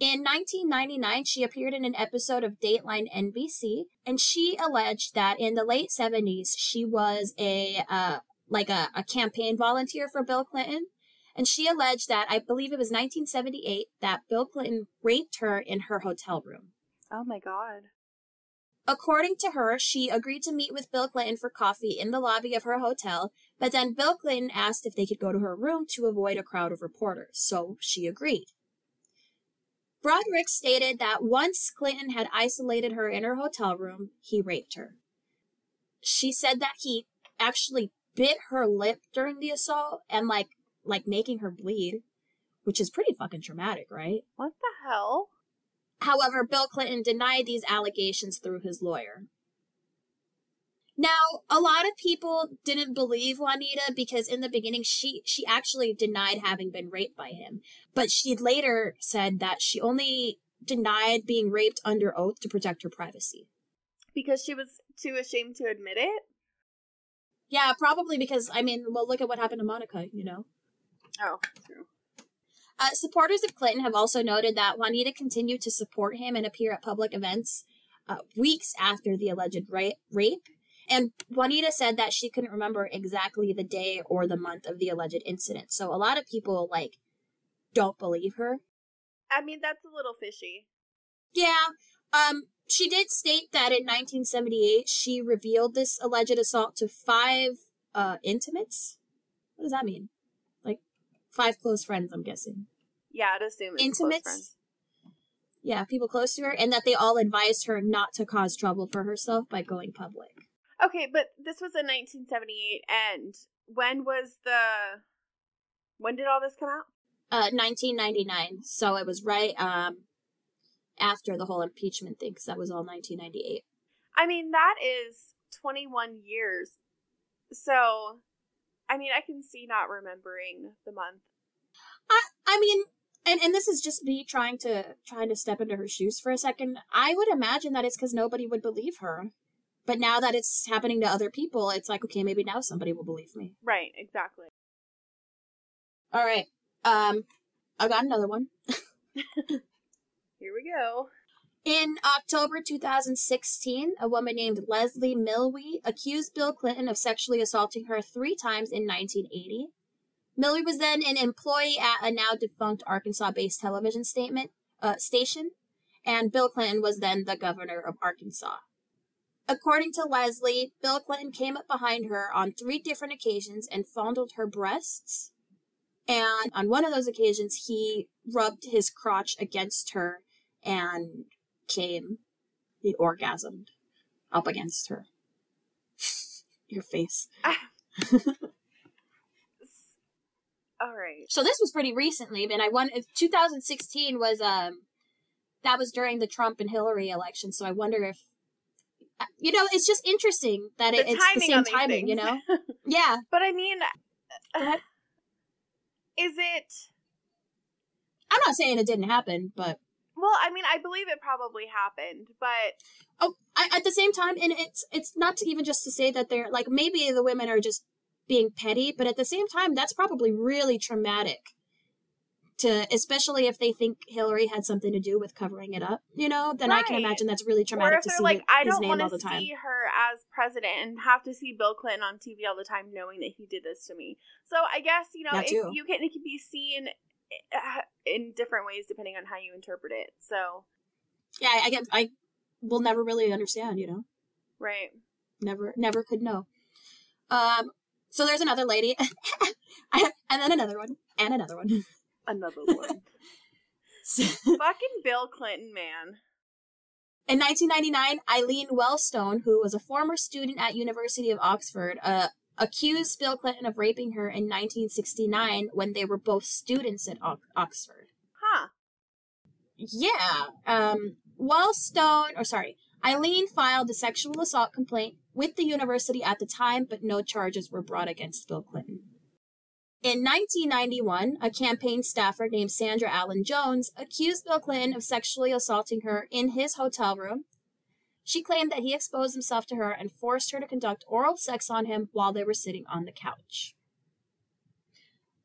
In 1999, she appeared in an episode of Dateline NBC, and she alleged that in the late 70s, she was a uh, like a, a campaign volunteer for Bill Clinton. And she alleged that I believe it was 1978 that Bill Clinton raped her in her hotel room. Oh my god. According to her, she agreed to meet with Bill Clinton for coffee in the lobby of her hotel, but then Bill Clinton asked if they could go to her room to avoid a crowd of reporters, so she agreed. Broaddrick stated that once Clinton had isolated her in her hotel room, he raped her. She said that he actually bit her lip during the assault and like like making her bleed, which is pretty fucking traumatic, right? What the hell? However, Bill Clinton denied these allegations through his lawyer. Now, a lot of people didn't believe Juanita because in the beginning she she actually denied having been raped by him, but she later said that she only denied being raped under oath to protect her privacy. Because she was too ashamed to admit it? Yeah, probably because I mean, well, look at what happened to Monica, you know. Oh, true. Uh, supporters of Clinton have also noted that Juanita continued to support him and appear at public events uh, weeks after the alleged ra- rape. And Juanita said that she couldn't remember exactly the day or the month of the alleged incident. So a lot of people, like, don't believe her. I mean, that's a little fishy. Yeah. Um, she did state that in 1978 she revealed this alleged assault to five uh, intimates. What does that mean? Like five close friends, I'm guessing. Yeah, I'd assume it's Intimates? close friends. Yeah, people close to her, and that they all advised her not to cause trouble for herself by going public. Okay, but this was in 1978, and when was the. When did all this come out? Uh, 1999. So it was right um after the whole impeachment thing, because that was all 1998. I mean, that is 21 years. So, I mean, I can see not remembering the month. I I mean, and and this is just me trying to trying to step into her shoes for a second. I would imagine that it's because nobody would believe her. But now that it's happening to other people, it's like, okay, maybe now somebody will believe me. Right, exactly. All right. Um, I got another one. Here we go. In October 2016, a woman named Leslie Milwee accused Bill Clinton of sexually assaulting her three times in 1980. Milwee was then an employee at a now defunct Arkansas-based television statement, uh, station, and Bill Clinton was then the governor of Arkansas. According to Leslie, Bill Clinton came up behind her on three different occasions and fondled her breasts. And on one of those occasions, he rubbed his crotch against her and came. He orgasmed up against her. Your face. All right. So this was pretty recently, and I won. 2016 was um, that was during the Trump and Hillary election. So I wonder if, you know, it's just interesting that it, The it's the same timing. You know, yeah. But I mean, is it. I'm not saying it didn't happen, but Well, I mean, I believe it probably happened, but oh, I, at the same time, and it's it's not to even just to say that they're like maybe the women are just being petty, but at the same time, that's probably really traumatic. To especially if they think Hillary had something to do with covering it up, you know, then I can imagine that's really or traumatic if to see like, I his don't name all the to time. see her as president and have to see Bill Clinton on TV all the time, knowing that he did this to me. So I guess you know, you can it can be seen uh, in different ways depending on how you interpret it. So yeah, I, I get, I will never really understand, you know, right. never, never could know. Um, so there's another lady, and then another one, and another one. Another one. Fucking Bill Clinton, man. In 1999, Eileen Wellstone, who was a former student at University of Oxford, uh, accused Bill Clinton of raping her in 1969 when they were both students at Ox- Oxford. Huh. Yeah. Um, Wellstone, or sorry, Eileen filed a sexual assault complaint with the university at the time, but no charges were brought against Bill Clinton. In 1991, a campaign staffer named Sandra Allen Jones accused Bill Clinton of sexually assaulting her in his hotel room. She claimed that he exposed himself to her and forced her to conduct oral sex on him while they were sitting on the couch.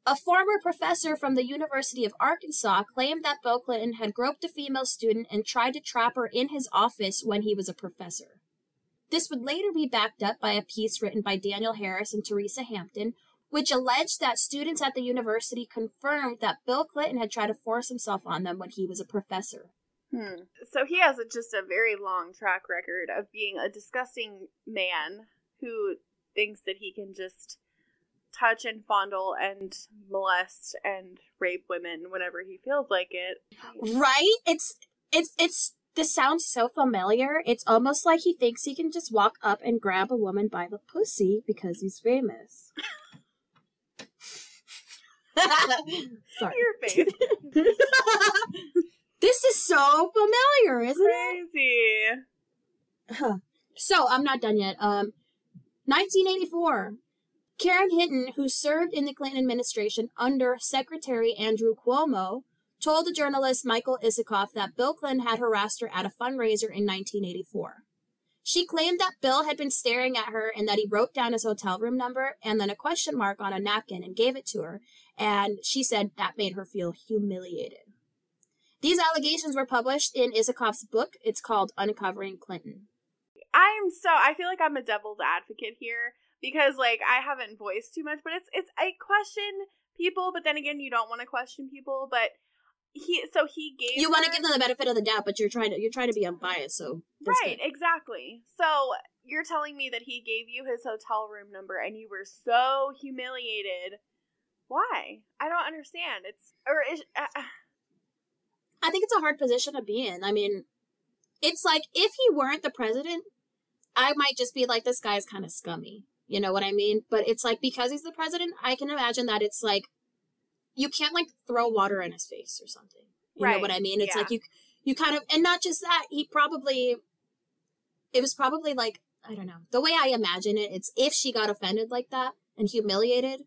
A former professor from the University of Arkansas claimed that Bill Clinton had groped a female student and tried to trap her in his office when he was a professor. This would later be backed up by a piece written by Daniel Harris and Teresa Hampton, which alleged that students at the university confirmed that Bill Clinton had tried to force himself on them when he was a professor. Hmm. So he has a, just a very long track record of being a disgusting man who thinks that he can just touch and fondle and molest and rape women whenever he feels like it. Right? It's it's it's this sounds so familiar. It's almost like he thinks he can just walk up and grab a woman by the pussy because he's famous. Sorry. Your face. this is so familiar, isn't Crazy. it? Crazy. So I'm not done yet. Um, 1984. Karen Hinton, who served in the Clinton administration under Secretary Andrew Cuomo, told the journalist Michael Isikoff that Bill Clinton had harassed her at a fundraiser in 1984. She claimed that Bill had been staring at her and that he wrote down his hotel room number and then a question mark on a napkin and gave it to her, and she said that made her feel humiliated. These allegations were published in Isikoff's book. It's called Uncovering Clinton. I'm so I feel like I'm a devil's advocate here because like I haven't voiced too much, but it's it's I question people, but then again you don't want to question people, but he so he gave You want to give them the benefit of the doubt, but you're trying to you're trying to be unbiased, so Right, good. exactly. So you're telling me that he gave you his hotel room number and you were so humiliated. Why? I don't understand. It's or is uh, uh, I think it's a hard position to be in. I mean, it's like if he weren't the president, I might just be like, this guy's kind of scummy. You know what I mean? But it's like because he's the president, I can imagine that it's like you can't like throw water in his face or something. You know what I mean? It's yeah. like you you kind of and not just that, he probably it was probably like I don't know. The way I imagine it, it's if she got offended like that and humiliated,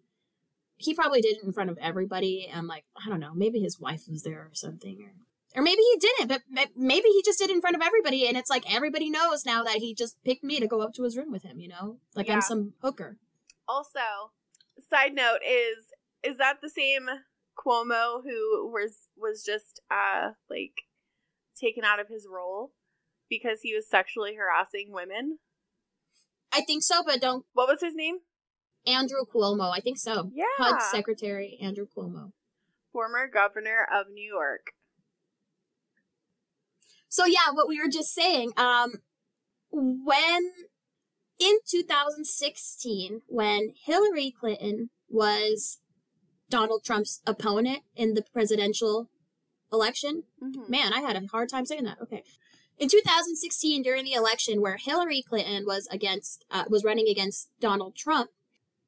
he probably did it in front of everybody and like I don't know, maybe his wife was there or something or or maybe he didn't, but maybe he just did it in front of everybody and it's like everybody knows now that he just picked me to go up to his room with him, you know? Like Yeah. I'm some hooker. also side note is is that the same Cuomo who was was just uh like taken out of his role because he was sexually harassing women? I think so, but don't What was his name? Andrew Cuomo, I think so. Yeah. HUD Secretary Andrew Cuomo. Former governor of New York. So yeah, what we were just saying, um, when in 2016, when Hillary Clinton was Donald Trump's opponent in the presidential election, Mhm. man, I had a hard time saying that. Okay. In 2016, during the election where Hillary Clinton was against, uh, was running against Donald Trump,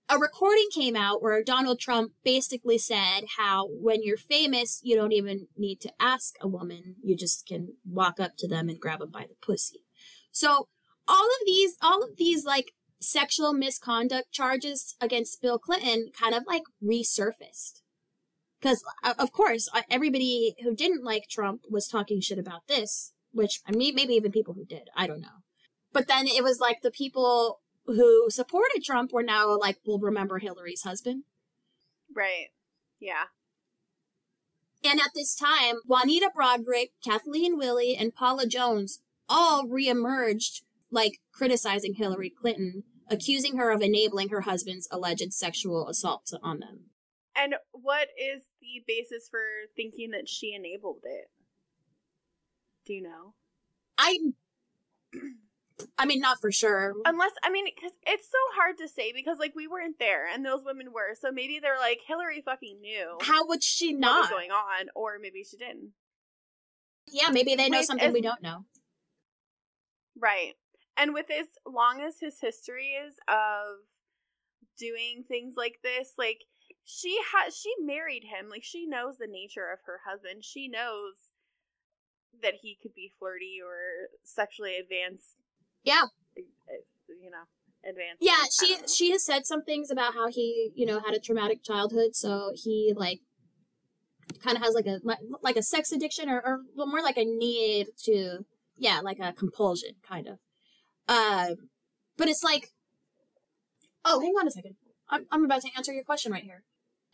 a recording came out where Donald Trump basically said how when you're famous, you don't even need to ask a woman. You just can walk up to them and grab them by the pussy. So all of these, all of these like sexual misconduct charges against Bill Clinton kind of like resurfaced. Because, of course, uh, everybody who didn't like Trump was talking shit about this, which, I mean, maybe even people who did. I don't know. But then it was like the people who supported Trump were now like, will remember Hillary's husband. Right. Yeah. And at this time, Juanita Broaddrick, Kathleen Willey, and Paula Jones all reemerged, like criticizing Hillary Clinton, accusing her of enabling her husband's alleged sexual assault on them. And what is the basis for thinking that she enabled it? Do you know? I, I mean, not for sure. Unless, I mean, because it's so hard to say because, like, we weren't there and those women were. So maybe they're like, Hillary fucking knew How would she what was not? going on, or maybe she didn't. Yeah, maybe they know something is- we don't know. Right. And with as long as his history is of doing things like this, like, she has, she married him. Like, she knows the nature of her husband. She knows that he could be flirty or sexually advanced. Yeah. You know, advanced. Yeah, she she has said some things about how he, you know, had a traumatic childhood, so he like kind of has like a like, a sex addiction or, or more like a need to yeah, like a compulsion kind of. Um, but it's like, oh, hang on a second, I'm I'm about to answer your question right here.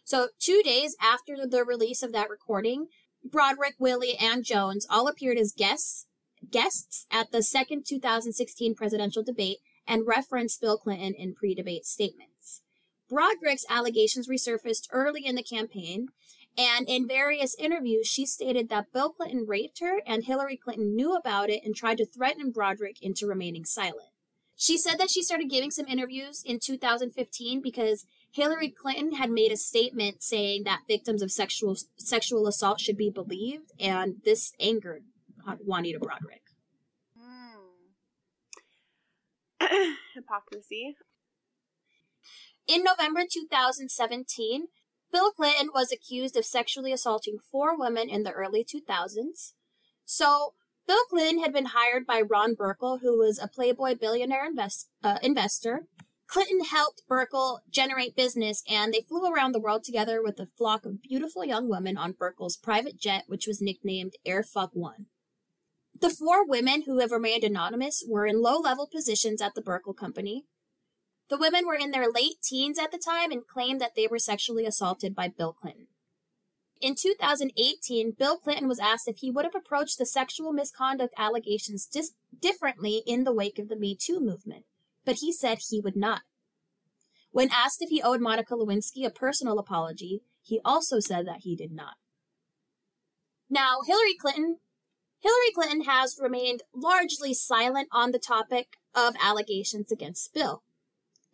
So, two days after the release of that recording, Broaddrick, Willey and Jones all appeared as guests guests at the second 2016 presidential debate and referenced Bill Clinton in pre-debate statements. Broaddrick's allegations resurfaced early in the campaign, and in various interviews, she stated that Bill Clinton raped her and Hillary Clinton knew about it and tried to threaten Broaddrick into remaining silent. She said that she started giving some interviews in 2015 because Hillary Clinton had made a statement saying that victims of sexual sexual assault should be believed, and this angered Juanita Broaddrick. Mm. Hypocrisy. In November 2017, Bill Clinton was accused of sexually assaulting four women in the early 2000s. So, Bill Clinton had been hired by Ron Burkle, who was a Playboy billionaire invest, uh, investor. Clinton helped Burkle generate business, and they flew around the world together with a flock of beautiful young women on Burkle's private jet, which was nicknamed Air Fuck One. The four women who have remained anonymous were in low level positions at the Burkle Company. The women were in their late teens at the time and claimed that they were sexually assaulted by Bill Clinton. In 2018, Bill Clinton was asked if he would have approached the sexual misconduct allegations dis- differently in the wake of the Me Too movement, but he said he would not. When asked if he owed Monica Lewinsky a personal apology, he also said that he did not. Now, Hillary Clinton Hillary Clinton has remained largely silent on the topic of allegations against Bill.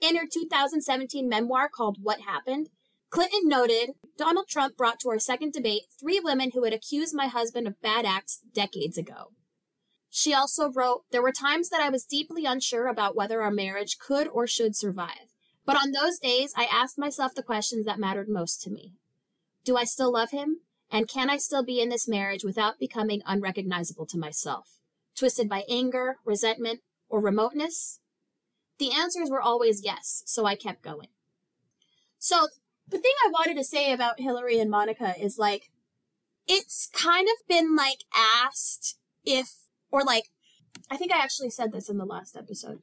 In her 2017 memoir called What Happened, Clinton noted Donald Trump brought to our second debate three women who had accused my husband of bad acts decades ago. She also wrote, There were times that I was deeply unsure about whether our marriage could or should survive. But on those days, I asked myself the questions that mattered most to me. Do I still love him? And can I still be in this marriage without becoming unrecognizable to myself? Twisted by anger, resentment, or remoteness? The answers were always yes, so I kept going. So, the thing I wanted to say about Hillary and Monica is like, it's kind of been like asked if, or like, I think I actually said this in the last episode.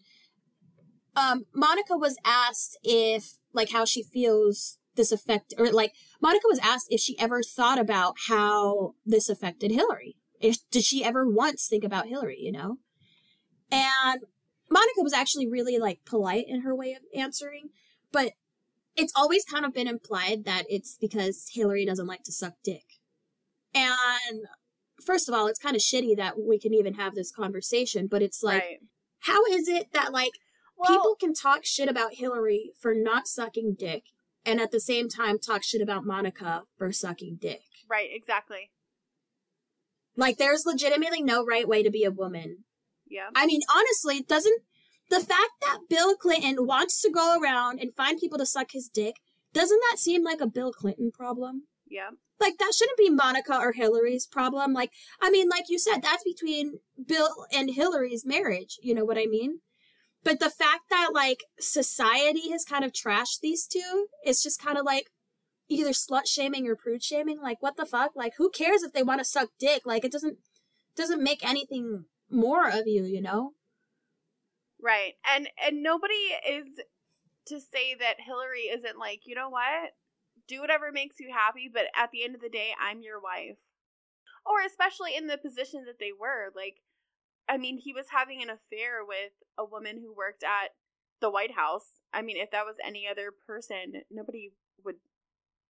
Um, Monica was asked if, like, how she feels this affect or like Monica was asked if she ever thought about how this affected Hillary. If did she ever once think about Hillary, you know? And Monica was actually really like polite in her way of answering, but it's always kind of been implied that it's because Hillary doesn't like to suck dick. And first of all, it's kind of shitty that we can even have this conversation, but it's like right. how is it that like well, people can talk shit about Hillary for not sucking dick and at the same time talk shit about Monica for sucking dick. Right, exactly. Like there's legitimately no right way to be a woman. Yeah. I mean, honestly, it doesn't the fact that Bill Clinton wants to go around and find people to suck his dick, doesn't that seem like a Bill Clinton problem? Yeah. Like that shouldn't be Monica or Hillary's problem. Like I mean, like you said, that's between Bill and Hillary's marriage, you know what I mean? But the fact that like society has kind of trashed these two, it's just kind of like either slut shaming or prude shaming. Like what the fuck? Like who cares if they want to suck dick? Like it doesn't doesn't make anything more of you, you know? Right. And and nobody is to say that Hillary isn't like, you know what? Do whatever makes you happy, but at the end of the day, I'm your wife. Or especially in the position that they were, like I mean, he was having an affair with a woman who worked at the White House. I mean, if that was any other person, nobody would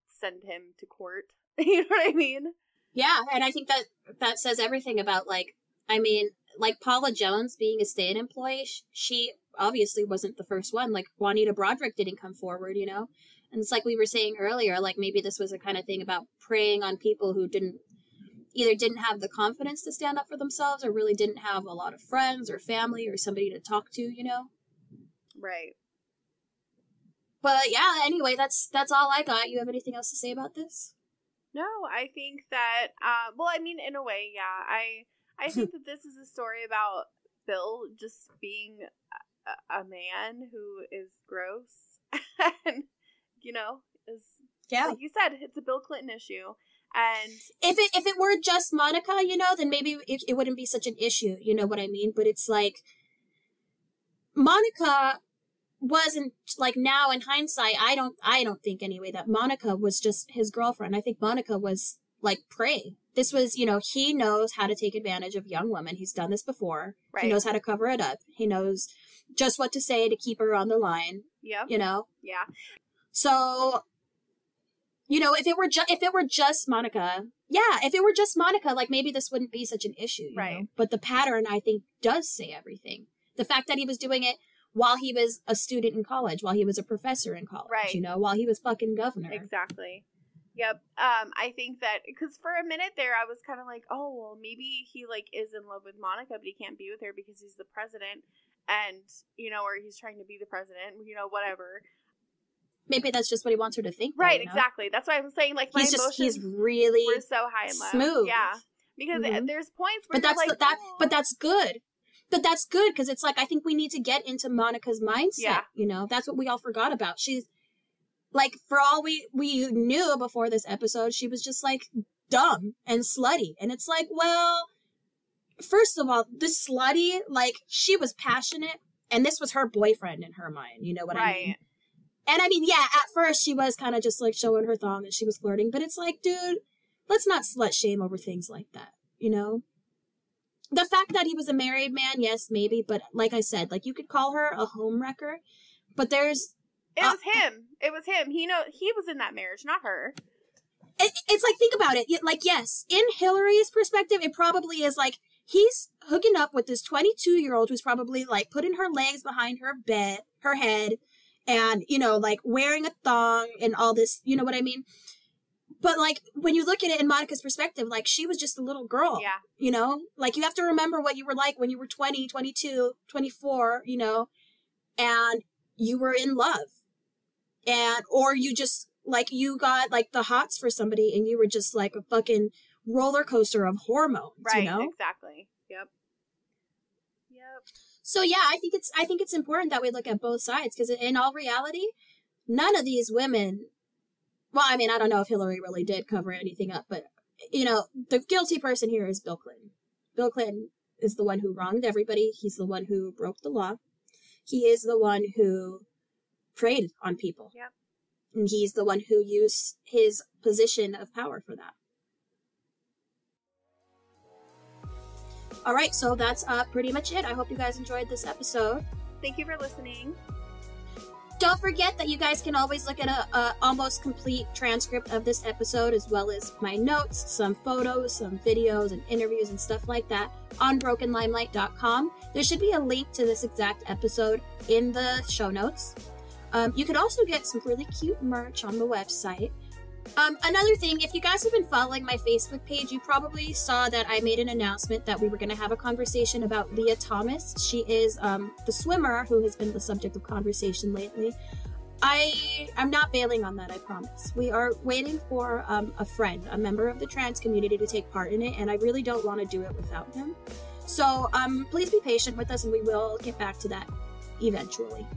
send him to court. you know what I mean? Yeah, and I think that that says everything about like I mean, like Paula Jones being a state employee, she obviously wasn't the first one. Like Juanita Broaddrick didn't come forward, you know? And it's like we were saying earlier, like maybe this was a kind of thing about preying on people who didn't either didn't have the confidence to stand up for themselves or really didn't have a lot of friends or family or somebody to talk to, you know? Right. But yeah, anyway, that's that's all I got. You have anything else to say about this? No, I think that uh well, I mean in a way, yeah. I I think that this is a story about Bill just being a, a man who is gross and you know, is yeah. like you said, it's a Bill Clinton issue. And if it if it were just Monica, you know, then maybe it, it wouldn't be such an issue. You know what I mean? But it's like Monica wasn't like now in hindsight, I don't I don't think anyway that Monica was just his girlfriend. I think Monica was like prey. This was, you know, he knows how to take advantage of young women. He's done this before. Right. He knows how to cover it up. He knows just what to say to keep her on the line, Yep. you know? Yeah. So, you know, if it were just if it were just Monica, yeah, if it were just Monica, like maybe this wouldn't be such an issue, you Right. know? But the pattern, I think, does say everything. The fact that he was doing it while he was a student in college, while he was a professor in college, Right. you know, while he was fucking governor. Exactly. Yep. Um, I think that because for a minute there, I was kind of like, oh, well, maybe he like is in love with Monica, but he can't be with her because he's the president, and you know, or he's trying to be the president, you know, whatever. Maybe that's just what he wants her to think. though, Right. you know? Exactly. That's why I'm saying like my He's just emotions he's really were so high and low. smooth. Yeah. Because Mhm. there's points where but that's like, the, that "Oh." but that's good but that's good because it's like i think we need to get into monica's mindset Yeah. you know that's what we all forgot about she's like for all we we knew before this episode she was just like dumb and slutty and it's like well first of all this slutty like she was passionate and this was her boyfriend in her mind you know what i mean right. And I mean, yeah, at first she was kind of just like showing her thong and she was flirting, but it's like, dude, let's not slut shame over things like that, you know? The fact that he was a married man, yes, maybe, but like I said, like you could call her a home wrecker, but there's It Uh, was him. It was him. He know he was in that marriage, not her. it, it's like think about it. Like yes, in Hillary's perspective, it probably is like he's hooking up with this 22 year old who's probably like putting her legs behind her bed, her head, and you know like wearing a thong and all this. You know what I mean? But like when you look at it in Monica's perspective, like she was just a little girl. Yeah. You know, like you have to remember what you were like when you were 20, 22, 24, you know, and you were in love. And, or you just, like, you got, like, the hots for somebody and you were just, like, a fucking roller coaster of hormones, Right. you know? Exactly. Yep. So, yeah, I think it's, I think it's important that we look at both sides because in all reality, none of these women, well, I mean, I don't know if Hillary really did cover anything up, but, you know, the guilty person here is Bill Clinton. Bill Clinton is the one who wronged everybody. He's the one who broke the law. He is the one who preyed on people. Yep. And he's the one who used his position of power for that. All right, so that's uh, pretty much it. I hope you guys enjoyed this episode. Thank you for listening. Don't forget that you guys can always look at a, a almost complete transcript of this episode, as well as my notes, some photos, some videos, and interviews and stuff like that on brokenlimelight.com. There should be a link to this exact episode in the show notes. Um, you can also get some really cute merch on the website. Um, another thing, if you guys have been following my Facebook page, you probably saw that I made an announcement that we were going to have a conversation about Lia Thomas. She is um, the swimmer who has been the subject of conversation lately. I I'm not bailing on that. I promise. We are waiting for um, a friend, a member of the trans community, to take part in it, and I really don't want to do it without him. So um, please be patient with us, and we will get back to that eventually.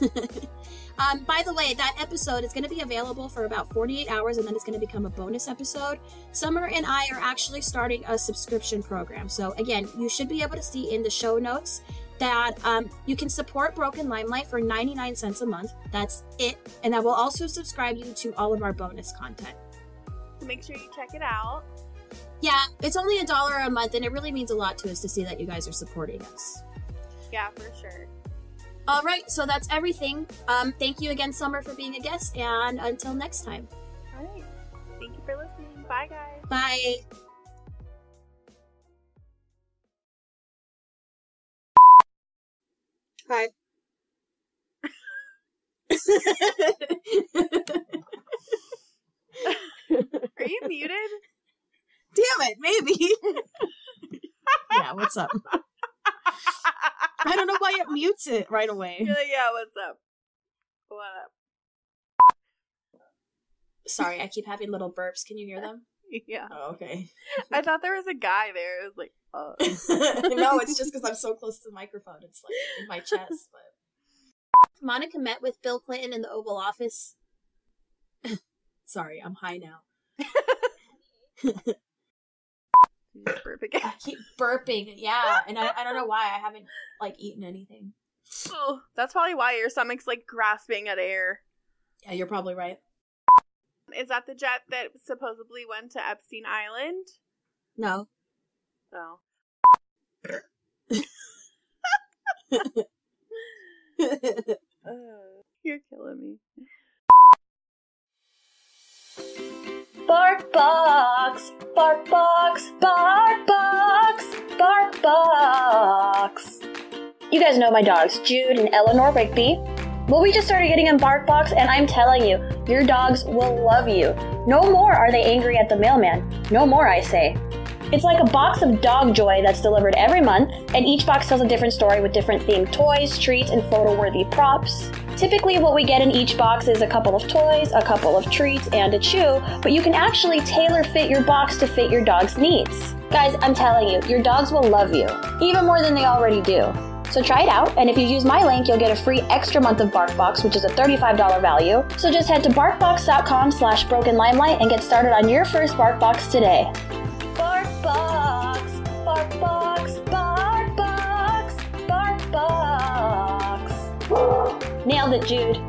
um, by the way, that episode is going to be available for about 48 hours and then it's going to become a bonus episode. Summer and I are actually starting a subscription program. So, again, you should be able to see in the show notes that um, you can support Broken Limelight for 99 cents a month. That's it. And I will also subscribe you to all of our bonus content. So make sure you check it out. Yeah, it's only a dollar a month and it really means a lot to us to see that you guys are supporting us. Yeah, for sure. All right, so that's everything. Um, thank you again, Summer, for being a guest, and until next time. All right. Thank you for listening. Bye, guys. Bye. Hi. Are you muted? Damn it, maybe. yeah, what's up? I don't know why it mutes it right away. You're like, yeah, what's up? What up? Sorry, I keep having little burps. Can you hear them? Yeah. Oh, okay. I thought there was a guy there. It was like, oh. no, it's just because I'm so close to the microphone. It's like in my chest. But Monica met with Bill Clinton in the Oval Office. Sorry, I'm high now. You just burp again. I keep burping. Yeah, and I, I don't know why I haven't like eaten anything. Oh, that's probably why your stomach's like grasping at air. Yeah, you're probably right. Is that the jet that supposedly went to Epstein Island? No. Oh. You're killing me. BarkBox, bark box, BarkBox, bark box. You guys know my dogs, Jude and Eleanor Rigby. Well, we just started getting them BarkBox, and I'm telling you, your dogs will love you. No more are they angry at the mailman. No more, I say. It's like a box of dog joy that's delivered every month, and each box tells a different story with different themed toys, treats, and photo worthy props. Typically, what we get in each box is a couple of toys, a couple of treats, and a chew, but you can actually tailor fit your box to fit your dog's needs. Guys, I'm telling you, your dogs will love you, even more than they already do. So try it out, and if you use my link, you'll get a free extra month of BarkBox, which is a $35 value. So just head to barkbox.com slash broken limelight and get started on your first BarkBox today. BarkBox, BarkBox, BarkBox, BarkBox. Nailed it, Jude.